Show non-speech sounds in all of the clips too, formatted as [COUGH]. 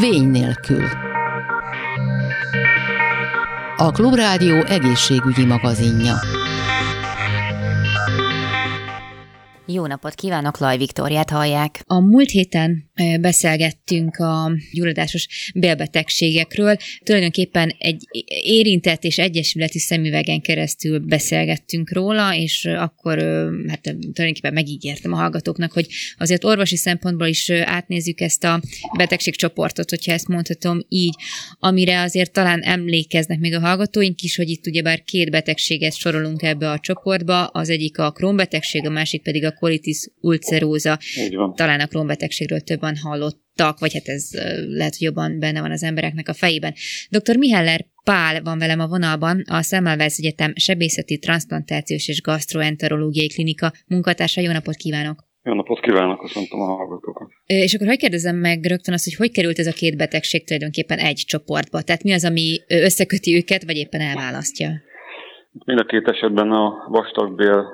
Vény nélkül. A Klubrádió egészségügyi magazinja. Jó napot kívánok, Laj Viktóriát hallják. A múlt héten beszélgettünk a gyulladásos bélbetegségekről. Tulajdonképpen egy érintett és egyesületi szemüvegen keresztül beszélgettünk róla, és akkor hát tulajdonképpen megígértem a hallgatóknak, hogy azért orvosi szempontból is átnézzük ezt a betegségcsoportot, hogyha ezt mondhatom így, amire azért talán emlékeznek még a hallgatóink is, hogy itt ugyebár két betegséget sorolunk ebbe a csoportba, az egyik a krónbetegség, a másik pedig a colitis ulceróza. Talán a krónbetegségről többen hallottak, vagy hát ez lehet, hogy jobban benne van az embereknek a fejében. Dr. Miheller Pál van velem a vonalban, a Szemmelweis Egyetem Sebészeti Transplantációs és Gastroenterológiai Klinika munkatársa. Jó napot kívánok! Jó napot kívánok, köszöntöm a hallgatókat. És akkor hogy kérdezem meg rögtön azt, hogy hogy került ez a két betegség tulajdonképpen egy csoportba? Tehát mi az, ami összeköti őket, vagy éppen elválasztja? Mind a két esetben a vastagbél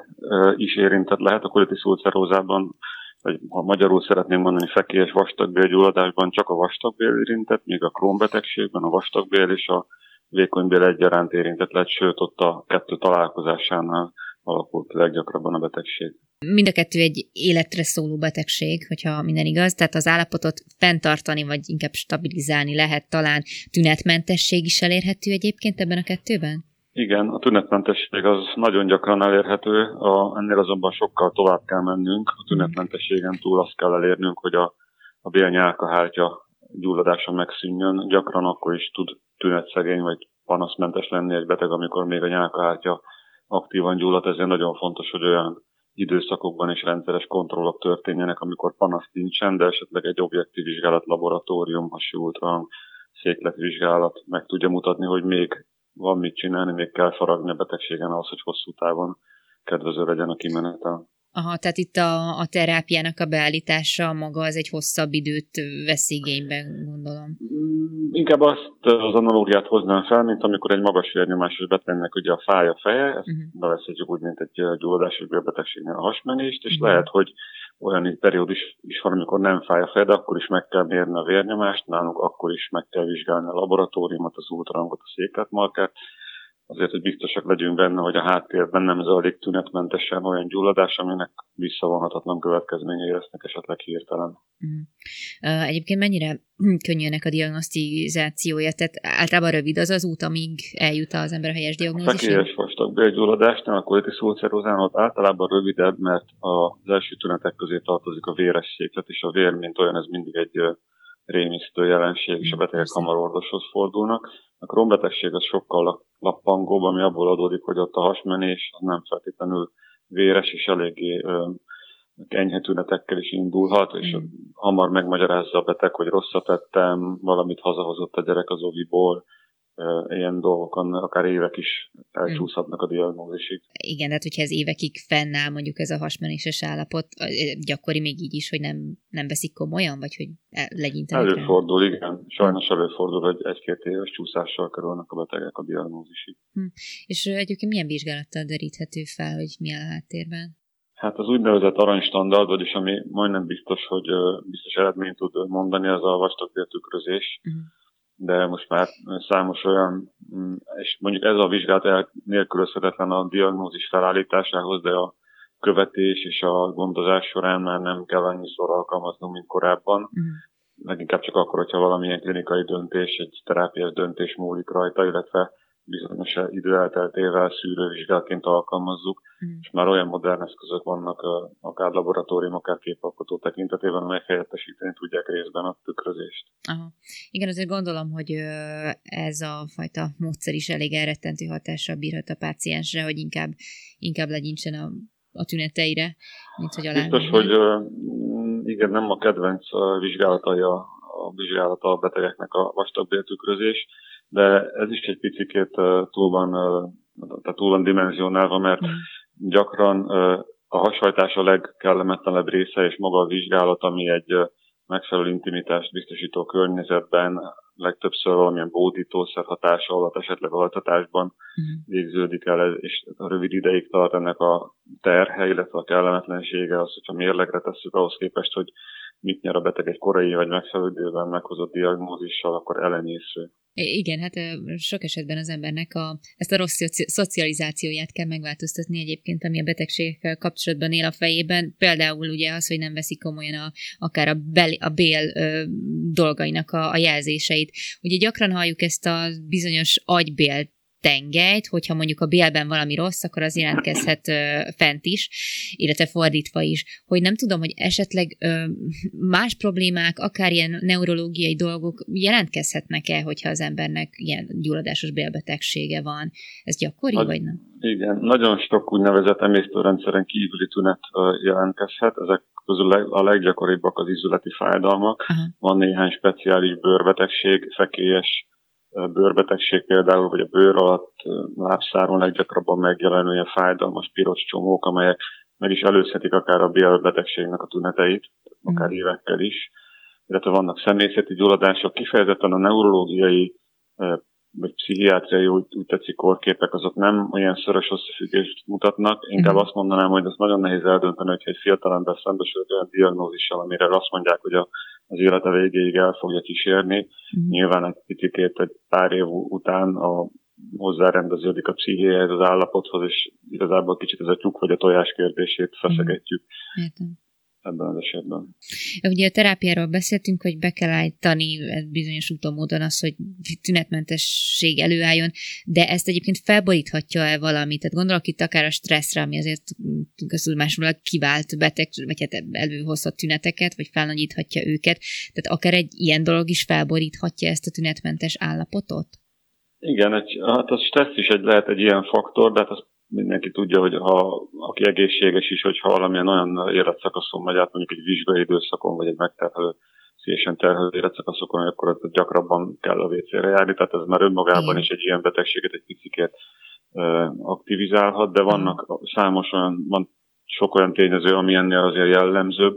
is érintett lehet. A kolitis ulcerózában, vagy ha magyarul szeretném mondani, fekélyes vastagbélgyulladásban csak a vastagbél érintett, míg a krónbetegségben a vastagbél és a vékonybél egyaránt érintett lehet, sőt ott a kettő találkozásánál alakult leggyakrabban a betegség. Mind a kettő egy életre szóló betegség, hogyha minden igaz, tehát az állapotot fenntartani, vagy inkább stabilizálni lehet talán. Tünetmentesség is elérhető egyébként ebben a kettőben? Igen, a tünetmentesség az nagyon gyakran elérhető, a, ennél azonban sokkal tovább kell mennünk. A tünetmentességen túl azt kell elérnünk, hogy a, a bélnyálkahártya gyulladása megszűnjön. Gyakran akkor is tud tünetszegény vagy panaszmentes lenni egy beteg, amikor még a nyálkahártya aktívan gyullad, ezért nagyon fontos, hogy olyan időszakokban is rendszeres kontrollok történjenek, amikor panasz nincsen, de esetleg egy objektív vizsgálat, laboratórium, hasi ultrahang, székletvizsgálat meg tudja mutatni, hogy még van mit csinálni, még kell faragni a betegségen ahhoz, hogy hosszú távon kedvező legyen a kimenetel. Aha, tehát itt a, a terápiának a beállítása maga az egy hosszabb időt vesz igénybe, gondolom. Mm, inkább azt az analógiát hoznám fel, mint amikor egy magas vérnyomásos betegnek ugye a fáj a feje, ezt uh-huh. bevezhetjük úgy, mint egy gyulladási betegségnél a hasmenést, és uh-huh. lehet, hogy olyan periódus is van, amikor nem fáj a feje, de akkor is meg kell mérni a vérnyomást, nálunk akkor is meg kell vizsgálni a laboratóriumot, az ultrahangot, a székletmarkert, azért, hogy biztosak legyünk benne, hogy a háttérben nem zajlik tünetmentesen olyan gyulladás, aminek visszavonhatatlan következményei lesznek esetleg hirtelen. Uh-huh. Egyébként mennyire [CLEARS THROAT] könnyű ennek a diagnosztizációja? Tehát általában rövid az az út, amíg eljut az ember a helyes diagnózisra? Fekélyes vastag bélgyulladásnál a colitis ulcerozán ott általában rövidebb, mert az első tünetek közé tartozik a véresség, tehát is a vér, mint olyan, ez mindig egy rémisztő jelenség, és a betegek hamar orvoshoz fordulnak. A krónbetegség az sokkal lappangóbb, ami abból adódik, hogy ott a hasmenés az nem feltétlenül véres, és eléggé enyhe tünetekkel is indulhat, és mm. hamar megmagyarázza a beteg, hogy rosszat tettem, valamit hazahozott a gyerek az oviból, ilyen dolgokon akár évek is elcsúszhatnak a diagnózisig. Igen, tehát hogyha ez évekig fennáll mondjuk ez a hasmenéses állapot, gyakori még így is, hogy nem, nem veszik komolyan, vagy hogy legyintenek Előfordul, rá? igen. Sajnos előfordul, hogy egy-két éves csúszással kerülnek a betegek a diagnózisig. Hm. És egyébként milyen vizsgálattal deríthető fel, hogy mi a háttérben? Hát az úgynevezett aranystandard, vagyis ami majdnem biztos, hogy biztos eredményt tud mondani, az a vastagbéltükrözés. Uh-huh de most már számos olyan, mm, és mondjuk ez a vizsgálat nélkülözhetetlen a diagnózis felállításához, de a követés és a gondozás során már nem kell annyiszor alkalmaznunk, mint korábban. Uh-huh. Leginkább csak akkor, hogyha valamilyen klinikai döntés, egy terápiás döntés múlik rajta, illetve bizonyos idő elteltével szűrővizsgálként alkalmazzuk, mm. és már olyan modern eszközök vannak, akár laboratórium, akár képalkotó tekintetében, amelyek helyettesíteni tudják részben a tükrözést. Aha. Igen, azért gondolom, hogy ez a fajta módszer is elég elrettentő hatással bírhat a páciensre, hogy inkább, inkább legyintsen a, a tüneteire, mint hogy alá. Biztos, hogy igen, nem a kedvenc vizsgálatai a, a vizsgálata a betegeknek a vastagbéltükrözés, de ez is egy picit túl van, tehát túl van dimenzionálva, mert mm. gyakran a hashajtás a legkellemetlenebb része, és maga a vizsgálat, ami egy megfelelő intimitást biztosító környezetben, legtöbbször valamilyen bódítószer hatása alatt, esetleg altatásban uh-huh. végződik el, és a rövid ideig tart ennek a terhe, illetve a kellemetlensége, az, hogyha mérlegre tesszük ahhoz képest, hogy mit nyer a beteg egy korai vagy megfelelő meghozott diagnózissal, akkor elenyésző. Igen, hát sok esetben az embernek a, ezt a rossz szocializációját kell megváltoztatni egyébként, ami a betegségekkel kapcsolatban él a fejében. Például ugye az, hogy nem veszik komolyan a, akár a, bel, a bél ö, dolgainak a, a jelzéseit. Ugye gyakran halljuk ezt a bizonyos agybél tengelyt, hogyha mondjuk a bélben valami rossz, akkor az jelentkezhet ö, fent is, illetve fordítva is. Hogy nem tudom, hogy esetleg ö, más problémák, akár ilyen neurológiai dolgok jelentkezhetnek-e, hogyha az embernek ilyen gyulladásos bélbetegsége van. Ez gyakori, Nagy, vagy nem? Igen, nagyon sok úgynevezett emésztőrendszeren kívüli tünet jelentkezhet. Ezek közül a leggyakoribbak az izületi fájdalmak. Aha. Van néhány speciális bőrbetegség, fekélyes bőrbetegség például, vagy a bőr alatt lábszáron leggyakrabban megjelenő ilyen fájdalmas piros csomók, amelyek meg is előzhetik akár a bélbetegségnek a tüneteit, akár mm. évekkel is. Illetve vannak személyzeti gyulladások, kifejezetten a neurológiai vagy pszichiátriai, úgy, úgy tetszik korképek, azok nem olyan szoros összefüggést mutatnak. Inkább mm. azt mondanám, hogy ez nagyon nehéz eldönteni, hogyha egy fiatalember szembesül olyan diagnózissal, amire azt mondják, hogy a az élete végéig el fogja kísérni. Mm. Nyilván egy picit egy pár év után a hozzárendeződik a pszichéhez, az állapothoz, és igazából kicsit ez a tyúk vagy a tojás kérdését feszegetjük. Értem ebben az esetben. Ugye a terápiáról beszéltünk, hogy be kell állítani bizonyos úton módon az, hogy tünetmentesség előálljon, de ezt egyébként felboríthatja-e valamit? Tehát gondolok itt akár a stresszre, ami azért máshol kivált beteg, vagy hát előhozhat tüneteket, vagy felnagyíthatja őket. Tehát akár egy ilyen dolog is felboríthatja ezt a tünetmentes állapotot? Igen, egy, hát a stressz is egy, lehet egy ilyen faktor, de hát az mindenki tudja, hogy ha aki egészséges is, hogyha valamilyen olyan életszakaszon megy át, mondjuk egy vizsgai időszakon, vagy egy megterhelő, szívesen terhelő életszakaszokon, akkor gyakrabban kell a WC-re járni, tehát ez már önmagában is egy ilyen betegséget egy picit aktivizálhat, de vannak számos olyan, van sok olyan tényező, ami ennél azért jellemzőbb,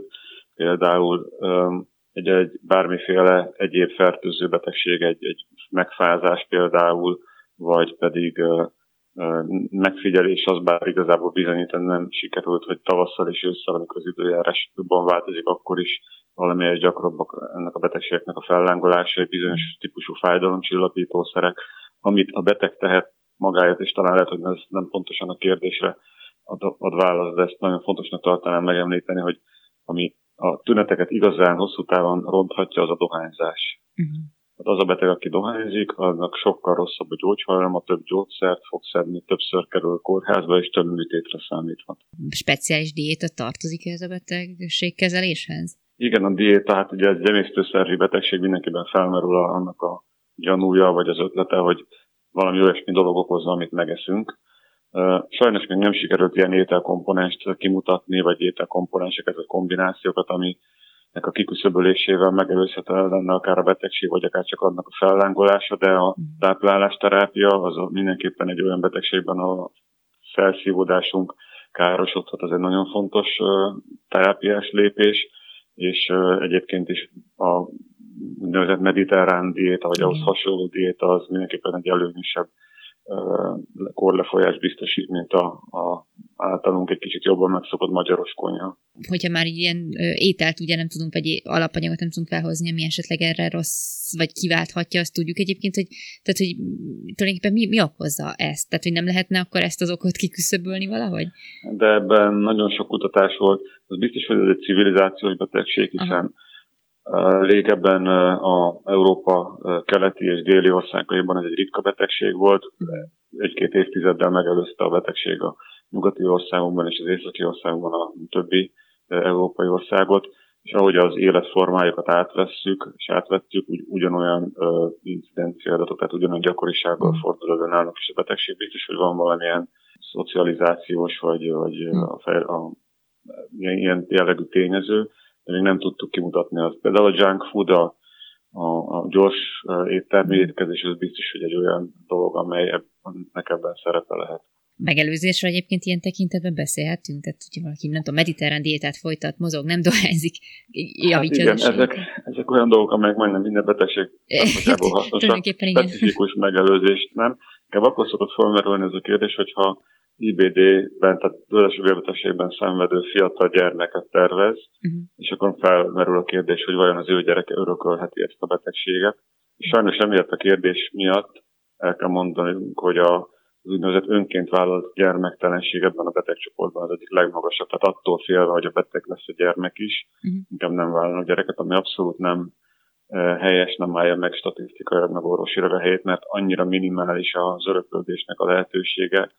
például egy, egy bármiféle egyéb fertőző betegség, egy, egy megfázás például, vagy pedig megfigyelés az bár igazából bizonyítani nem sikerült, hogy tavasszal és ősszel, amikor az időjárás jobban változik, akkor is valamelyes gyakrabbak ennek a betegségnek a fellángolása, egy bizonyos típusú fájdalomcsillapítószerek, amit a beteg tehet magáért, és talán lehet, hogy ez nem pontosan a kérdésre ad, ad választ, de ezt nagyon fontosnak tartanám megemlíteni, hogy ami a tüneteket igazán hosszú távon ronthatja, az a dohányzás. Uh-huh. Az a beteg, aki dohányzik, annak sokkal rosszabb a gyógyhalom, több gyógyszert fog szedni, többször kerül a kórházba, és több műtétre számíthat. Speciális diéta tartozik ez a betegségkezeléshez? Igen, a diéta, hát ugye ez emésztőszervi betegség mindenkiben felmerül annak a gyanúja, vagy az ötlete, hogy valami olyasmi dolog okozza, amit megeszünk. Sajnos még nem sikerült ilyen ételkomponenst kimutatni, vagy ételkomponenseket, vagy kombinációkat, ami a kiküszöbölésével megelőzhető lenne akár a betegség, vagy akár csak annak a fellángolása, de a mm. táplálásterápia az mindenképpen egy olyan betegségben, a felszívódásunk károsodhat, az egy nagyon fontos terápiás lépés, és egyébként is a úgynevezett mediterrán diéta, vagy ahhoz hasonló diéta, az mindenképpen egy előnyösebb korlefolyás biztosít, mint a, a általunk egy kicsit jobban megszokott magyaros konyha. Hogyha már ilyen ételt ugye nem tudunk, vagy alapanyagot nem tudunk felhozni, ami esetleg erre rossz, vagy kiválthatja, azt tudjuk egyébként, hogy, tehát, hogy tulajdonképpen mi, mi okozza ezt? Tehát, hogy nem lehetne akkor ezt az okot kiküszöbölni valahogy? De ebben nagyon sok kutatás volt. Az biztos, hogy ez egy civilizációs betegség, hiszen Aha Régebben a Európa keleti és déli országaiban ez egy ritka betegség volt, egy-két évtizeddel megelőzte a betegség a nyugati országokban és az északi országokban a többi európai országot, és ahogy az életformájukat átvesszük, és átvettük, úgy, ugyanolyan uh, incidencia adatok, tehát ugyanolyan gyakorisággal mm. fordul elő nálunk is a betegség. Biztos, hogy van valamilyen szocializációs, vagy, vagy mm. a, a, a, ilyen jellegű tényező, de még nem tudtuk kimutatni azt. Például a junk food, a, a, a gyors éttermi étkezés, az biztos, hogy egy olyan dolog, amely ebben, ebben szerepe lehet. Megelőzésről egyébként ilyen tekintetben beszélhetünk? Tehát, hogyha valaki, nem tudom, mediterrán diétát folytat, mozog, nem [LAUGHS] dohányzik, javítja hát igen, ezek, ezek olyan dolgok, amelyek majdnem minden betegség [LAUGHS] hasznosak. Specifikus megelőzést nem. Inkább akkor szokott felmerülni ez a kérdés, hogyha IBD-ben, tehát bőrösüvélbetegségben szenvedő fiatal gyermeket tervez, uh-huh. és akkor felmerül a kérdés, hogy vajon az ő gyereke örökölheti ezt a betegséget. És sajnos emiatt a kérdés miatt el kell mondani, hogy a, az úgynevezett önként vállalt gyermektelenség ebben a betegcsoportban az egyik legmagasabb. Tehát attól félve, hogy a beteg lesz a gyermek is, uh-huh. inkább nem vállalnak gyereket, ami abszolút nem eh, helyes, nem állja meg statisztikai, meg orvosi helyét, mert annyira minimális az öröklődésnek a lehetősége,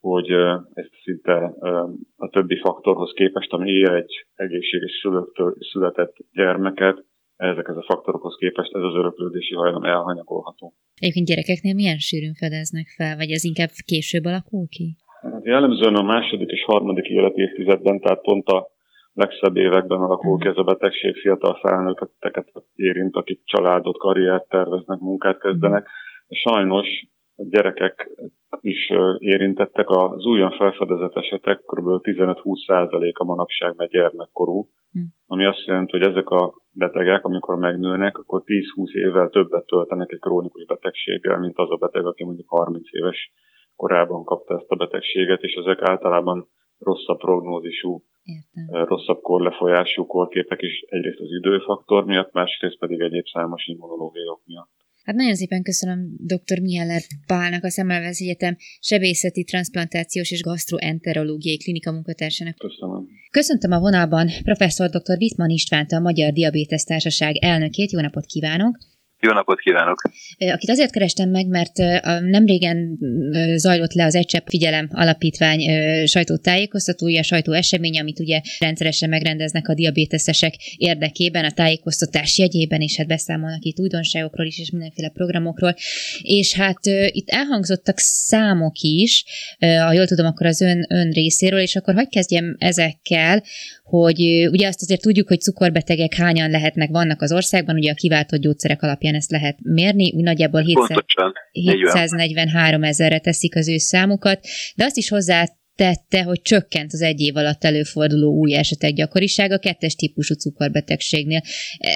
hogy ez szinte a többi faktorhoz képest, ami ér egy egészséges szülőktől született gyermeket, ezekhez a faktorokhoz képest ez az öröklődési hajlam elhanyagolható. Egyébként gyerekeknél milyen sűrűn fedeznek fel, vagy ez inkább később alakul ki? Hát jellemzően a második és harmadik életévtizedben, tehát pont a legszebb években alakul ki ez a betegség, fiatal felnőtteket érint, akik családot, karriert terveznek, munkát kezdenek. Sajnos a gyerekek is érintettek. Az újon felfedezett esetek kb. 15-20%-a manapság már gyermekkorú, hm. ami azt jelenti, hogy ezek a betegek, amikor megnőnek, akkor 10-20 évvel többet töltenek egy krónikus betegséggel, mint az a beteg, aki mondjuk 30 éves korában kapta ezt a betegséget, és ezek általában rosszabb prognózisú, Értem. rosszabb korlefolyású korképek is egyrészt az időfaktor miatt, másrészt pedig egyéb számos immunológiai ok miatt. Hát nagyon szépen köszönöm dr. Mieller Pálnak, a Szemmelweis Egyetem sebészeti, transplantációs és gastroenterológiai klinika munkatársának. Köszönöm. Köszöntöm a vonalban professzor dr. Wittmann Istvánt, a Magyar Diabétesz Társaság elnökét. Jó napot kívánok! Jó napot kívánok! Akit azért kerestem meg, mert nem régen zajlott le az Egysebb Figyelem Alapítvány sajtótájékoztatója, sajtó esemény, amit ugye rendszeresen megrendeznek a diabéteszesek érdekében, a tájékoztatás jegyében, és hát beszámolnak itt újdonságokról is, és mindenféle programokról. És hát itt elhangzottak számok is, ha jól tudom, akkor az ön, ön részéről, és akkor hagyj kezdjem ezekkel, hogy ugye azt azért tudjuk, hogy cukorbetegek hányan lehetnek, vannak az országban, ugye a kiváltott gyógyszerek alapján ezt lehet mérni, úgy nagyjából 700, 743 ezerre teszik az ő számukat, de azt is hozzá tette, hogy csökkent az egy év alatt előforduló új esetek gyakorisága kettes típusú cukorbetegségnél.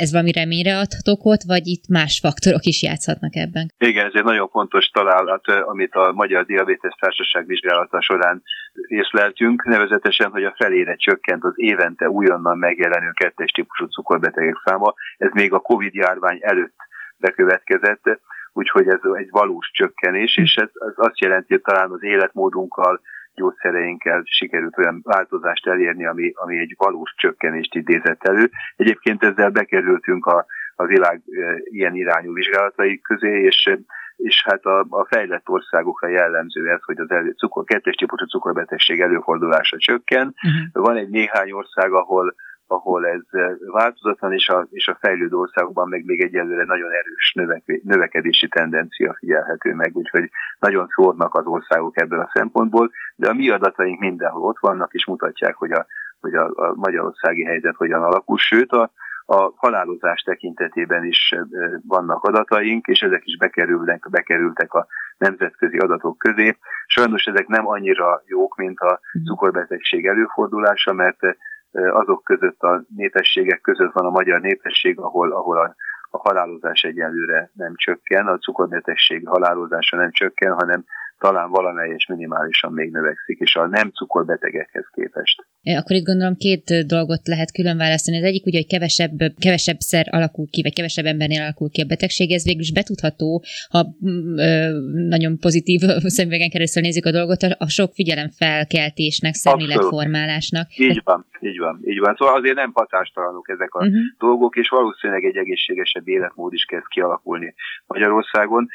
Ez valami reményre adhat okot, vagy itt más faktorok is játszhatnak ebben? Igen, ez egy nagyon fontos találat, amit a Magyar Diabetes Társaság vizsgálata során észleltünk, nevezetesen, hogy a felére csökkent az évente újonnan megjelenő kettes típusú cukorbetegek száma. Ez még a Covid járvány előtt bekövetkezett, úgyhogy ez egy valós csökkenés, és ez, ez azt jelenti, hogy talán az életmódunkkal, gyógyszereinkkel sikerült olyan változást elérni, ami, ami egy valós csökkenést idézett elő. Egyébként ezzel bekerültünk a, a világ ilyen irányú vizsgálatai közé, és és hát a, a fejlett országokra jellemző ez, hogy az elő, cukor, kettes típusú cukorbetegség előfordulása csökken. Uh-huh. Van egy néhány ország, ahol ahol ez eh, változatlan, és a, és a fejlődő országokban meg még egyelőre nagyon erős növek, növekedési tendencia figyelhető meg, úgyhogy nagyon szórnak az országok ebből a szempontból, de a mi adataink mindenhol ott vannak, és mutatják, hogy a, hogy a, a magyarországi helyzet hogyan alakul, sőt a, a halálozás tekintetében is eh, vannak adataink, és ezek is bekerülnek, bekerültek a nemzetközi adatok közé. Sajnos ezek nem annyira jók, mint a mhm. cukorbetegség előfordulása, mert azok között a népességek között van a magyar népesség, ahol, ahol a, a halálozás egyelőre nem csökken, a cukorbetegség halálozása nem csökken, hanem talán valamelyes minimálisan még növekszik, és a nem cukorbetegekhez képest. Akkor itt gondolom két dolgot lehet külön választani. Az egyik ugye, hogy kevesebb, kevesebb szer alakul ki, vagy kevesebb embernél alakul ki a betegség, ez végül is betudható, ha mm, ö, nagyon pozitív [LAUGHS] szemüvegen keresztül nézzük a dolgot, a sok figyelemfelkeltésnek, szemléletformálásnak. Így van, így van, így van. Szóval azért nem hatástalanok ezek a uh-huh. dolgok, és valószínűleg egy egészségesebb életmód is kezd kialakulni Magyarországon.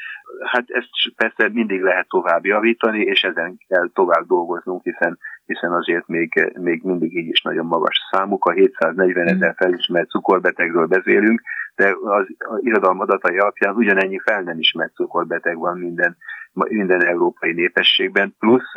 Hát ezt persze mindig lehet tovább javítani, és ezen kell tovább dolgoznunk, hiszen hiszen azért még, még mindig így is nagyon magas számuk. A 740 ezer mm. felismert cukorbetegről beszélünk, de az, az irodalom adatai alapján ugyanennyi fel nem ismert cukorbeteg van minden, minden európai népességben, plusz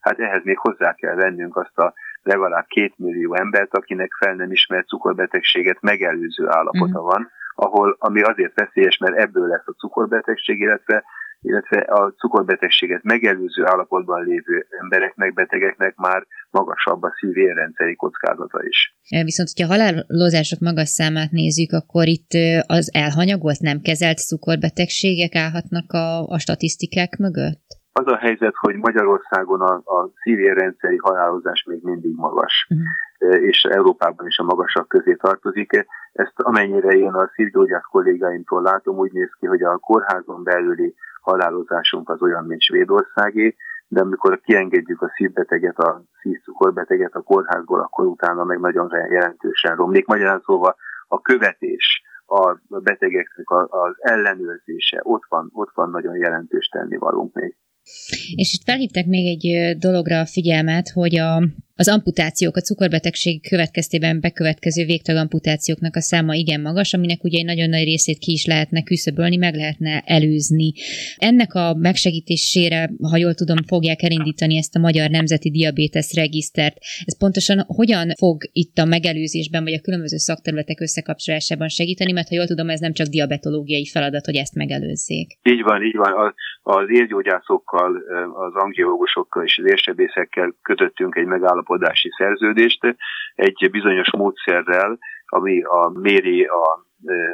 hát ehhez még hozzá kell vennünk azt a legalább két millió embert, akinek fel nem ismert cukorbetegséget megelőző állapota mm. van, ahol, ami azért veszélyes, mert ebből lesz a cukorbetegség, illetve illetve a cukorbetegséget megelőző állapotban lévő embereknek, betegeknek már magasabb a szívérrendszeri kockázata is. Viszont, hogyha halálozások magas számát nézzük, akkor itt az elhanyagolt, nem kezelt cukorbetegségek állhatnak a, a statisztikák mögött? Az a helyzet, hogy Magyarországon a, a szívérrendszeri halálozás még mindig magas, uh-huh. És Európában is a magasak közé tartozik. Ezt amennyire én a szívgyógyász kollégáimtól látom, úgy néz ki, hogy a kórházon belüli halálozásunk az olyan, mint Svédországé, de amikor kiengedjük a szívbeteget, a szívcukorbeteget a kórházból, akkor utána meg nagyon jelentősen romlik. Magyarán szóval a követés, a betegeknek az ellenőrzése, ott van, ott van nagyon jelentős tennivalónk még. És itt felhívták még egy dologra a figyelmet, hogy a az amputációk, a cukorbetegség következtében bekövetkező végtagamputációknak a száma igen magas, aminek ugye egy nagyon nagy részét ki is lehetne küszöbölni, meg lehetne előzni. Ennek a megsegítésére, ha jól tudom, fogják elindítani ezt a Magyar Nemzeti Diabétesz Regisztert. Ez pontosan hogyan fog itt a megelőzésben, vagy a különböző szakterületek összekapcsolásában segíteni, mert ha jól tudom, ez nem csak diabetológiai feladat, hogy ezt megelőzzék. Így van, így van. Az érgyógyászokkal, az angiológusokkal és az érsebészekkel kötöttünk egy megállapodást, megállapodási szerződést egy bizonyos módszerrel, ami a méri a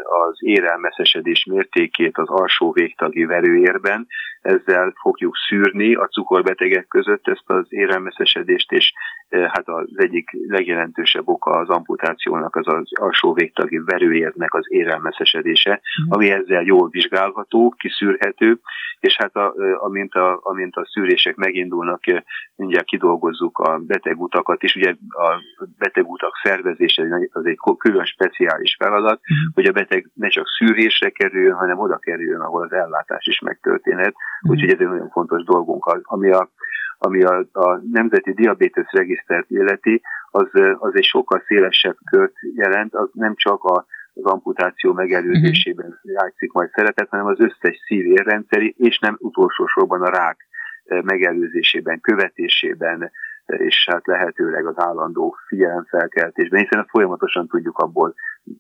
az érelmeszesedés mértékét az alsó végtagi verőérben. Ezzel fogjuk szűrni a cukorbetegek között ezt az érelmeszesedést, és hát az egyik legjelentősebb oka az amputációnak az az alsó végtagi verőérnek az érelmeszesedése, mhm. ami ezzel jól vizsgálható, kiszűrhető, és hát a, amint, a, amint a szűrések megindulnak, mindjárt kidolgozzuk a betegutakat is. Ugye a betegutak szervezése az egy külön speciális feladat, mhm hogy a beteg ne csak szűrésre kerüljön, hanem oda kerüljön, ahol az ellátás is megtörténhet. Úgyhogy ez egy nagyon fontos dolgunk. Ami a, ami a, a Nemzeti Diabetes Regisztert illeti, az, az egy sokkal szélesebb kört jelent, az nem csak a az amputáció megelőzésében uh-huh. játszik majd szerepet, hanem az összes szívérrendszeri, és nem utolsó sorban a rák eh, megelőzésében, követésében, és hát lehetőleg az állandó figyelemfelkeltésben, hiszen folyamatosan tudjuk abból,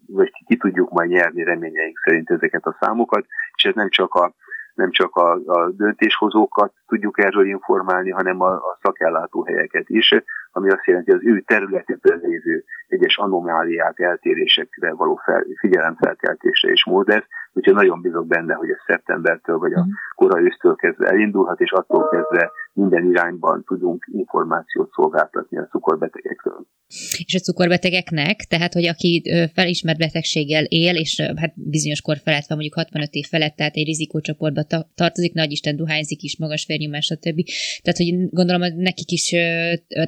vagy ki tudjuk majd nyerni reményeink szerint ezeket a számokat, és ez nem csak a nem csak a, a döntéshozókat tudjuk erről informálni, hanem a, a szakellátóhelyeket is, ami azt jelenti, hogy az ő területükben lévő egyes anomáliák, eltérésekre való fel, figyelemfelkeltése és mód lesz, úgyhogy nagyon bízok benne, hogy ez szeptembertől vagy a mhm. korai ősztől kezdve elindulhat, és attól kezdve minden irányban tudunk információt szolgáltatni a cukorbetegekről. És a cukorbetegeknek, tehát hogy aki felismert betegséggel él, és hát bizonyos kor felett van, mondjuk 65 év felett, tehát egy rizikócsoportba tartozik, nagy Isten duhányzik is, magas vérnyomás, stb. Tehát, hogy gondolom, hogy nekik is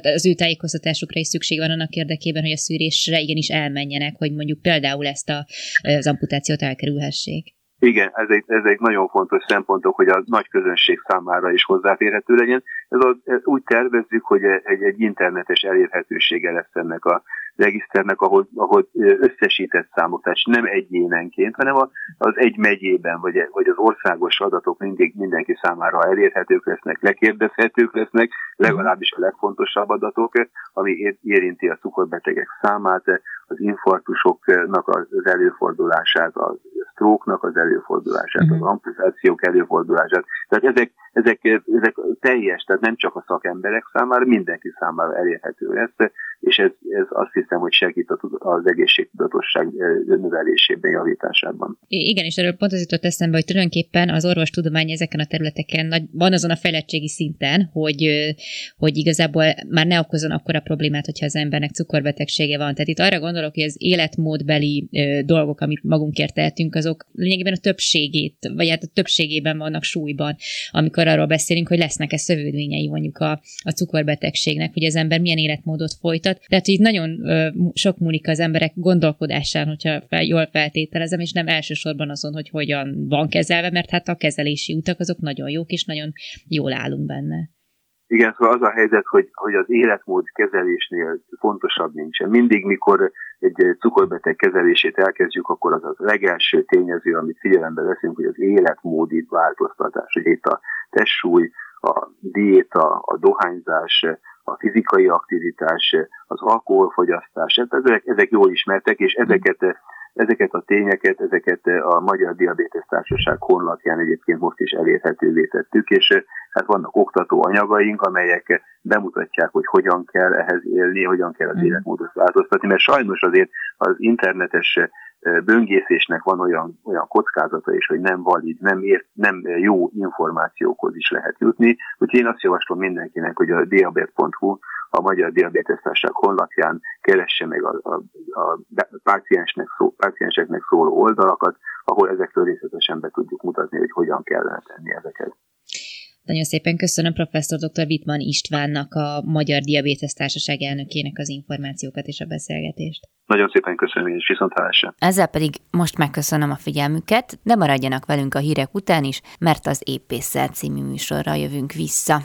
az ő tájékoztatásukra is szükség van annak érdekében, hogy a szűrésre igenis elmenjenek, hogy mondjuk például ezt a, az amputációt elkerülhessék. Igen, ez egy, ez egy nagyon fontos szempontok, hogy a nagy közönség számára is hozzáférhető legyen. Ez az, úgy tervezzük, hogy egy, egy internetes elérhetősége lesz ennek a regiszternek, ahol, ahol összesített számok, tehát nem egyénenként, hanem az egy megyében, vagy, vagy az országos adatok mindig mindenki számára elérhetők lesznek, lekérdezhetők lesznek, legalábbis a legfontosabb adatok, ami érinti a cukorbetegek számát, az infarktusoknak az előfordulását, a stroke-nak az előfordulását, az mhm. amputációk előfordulását. Tehát ezek, ezek, ezek teljes, tehát nem csak a szakemberek számára, mindenki számára elérhető lesz, és ez, ez azt hiszem, hogy segít az egészségtudatosság növelésében, javításában. Igen, és erről pont az jutott eszembe, hogy tulajdonképpen az orvostudomány ezeken a területeken nagy, van azon a fejlettségi szinten, hogy, hogy igazából már ne okozon akkora problémát, hogyha az embernek cukorbetegsége van. Tehát itt arra gondolok, hogy az életmódbeli dolgok, amit magunkért tehetünk, azok lényegében a többségét, vagy hát a többségében vannak súlyban, amikor arról beszélünk, hogy lesznek-e szövődményei mondjuk a, a cukorbetegségnek, hogy az ember milyen életmódot folytat. Tehát így nagyon ö, sok múlik az emberek gondolkodásán, hogyha fel, jól feltételezem, és nem elsősorban azon, hogy hogyan van kezelve, mert hát a kezelési utak azok nagyon jók, és nagyon jól állunk benne. Igen, szóval az a helyzet, hogy, hogy az életmód kezelésnél fontosabb nincsen. Mindig, mikor egy cukorbeteg kezelését elkezdjük, akkor az a legelső tényező, amit figyelembe veszünk, hogy az életmódi változtatás, hogy itt a testsúly, a diéta, a dohányzás, a fizikai aktivitás, az alkoholfogyasztás, ezek, ezek jól ismertek, és ezeket Ezeket a tényeket, ezeket a Magyar Diabetes Társaság honlapján egyébként most is elérhetővé tettük, és hát vannak oktató anyagaink, amelyek bemutatják, hogy hogyan kell ehhez élni, hogyan kell az mm. életmódot változtatni, mert sajnos azért az internetes böngészésnek van olyan, olyan kockázata is, hogy nem valid, nem, ért, nem jó információkhoz is lehet jutni. Úgyhogy én azt javaslom mindenkinek, hogy a diabet.hu a Magyar Diabetesztárság honlapján keresse meg a, a, a páciensnek szó, pácienseknek szóló oldalakat, ahol ezekről részletesen be tudjuk mutatni, hogy hogyan kellene tenni ezeket. Nagyon szépen köszönöm professzor dr. Wittmann Istvánnak, a Magyar Diabétesz Társaság elnökének az információkat és a beszélgetést. Nagyon szépen köszönöm, és viszontlátásra. Ezzel pedig most megköszönöm a figyelmüket, de maradjanak velünk a hírek után is, mert az Épészel című műsorra jövünk vissza.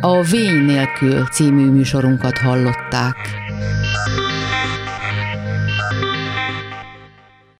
A Vény nélkül című műsorunkat hallották.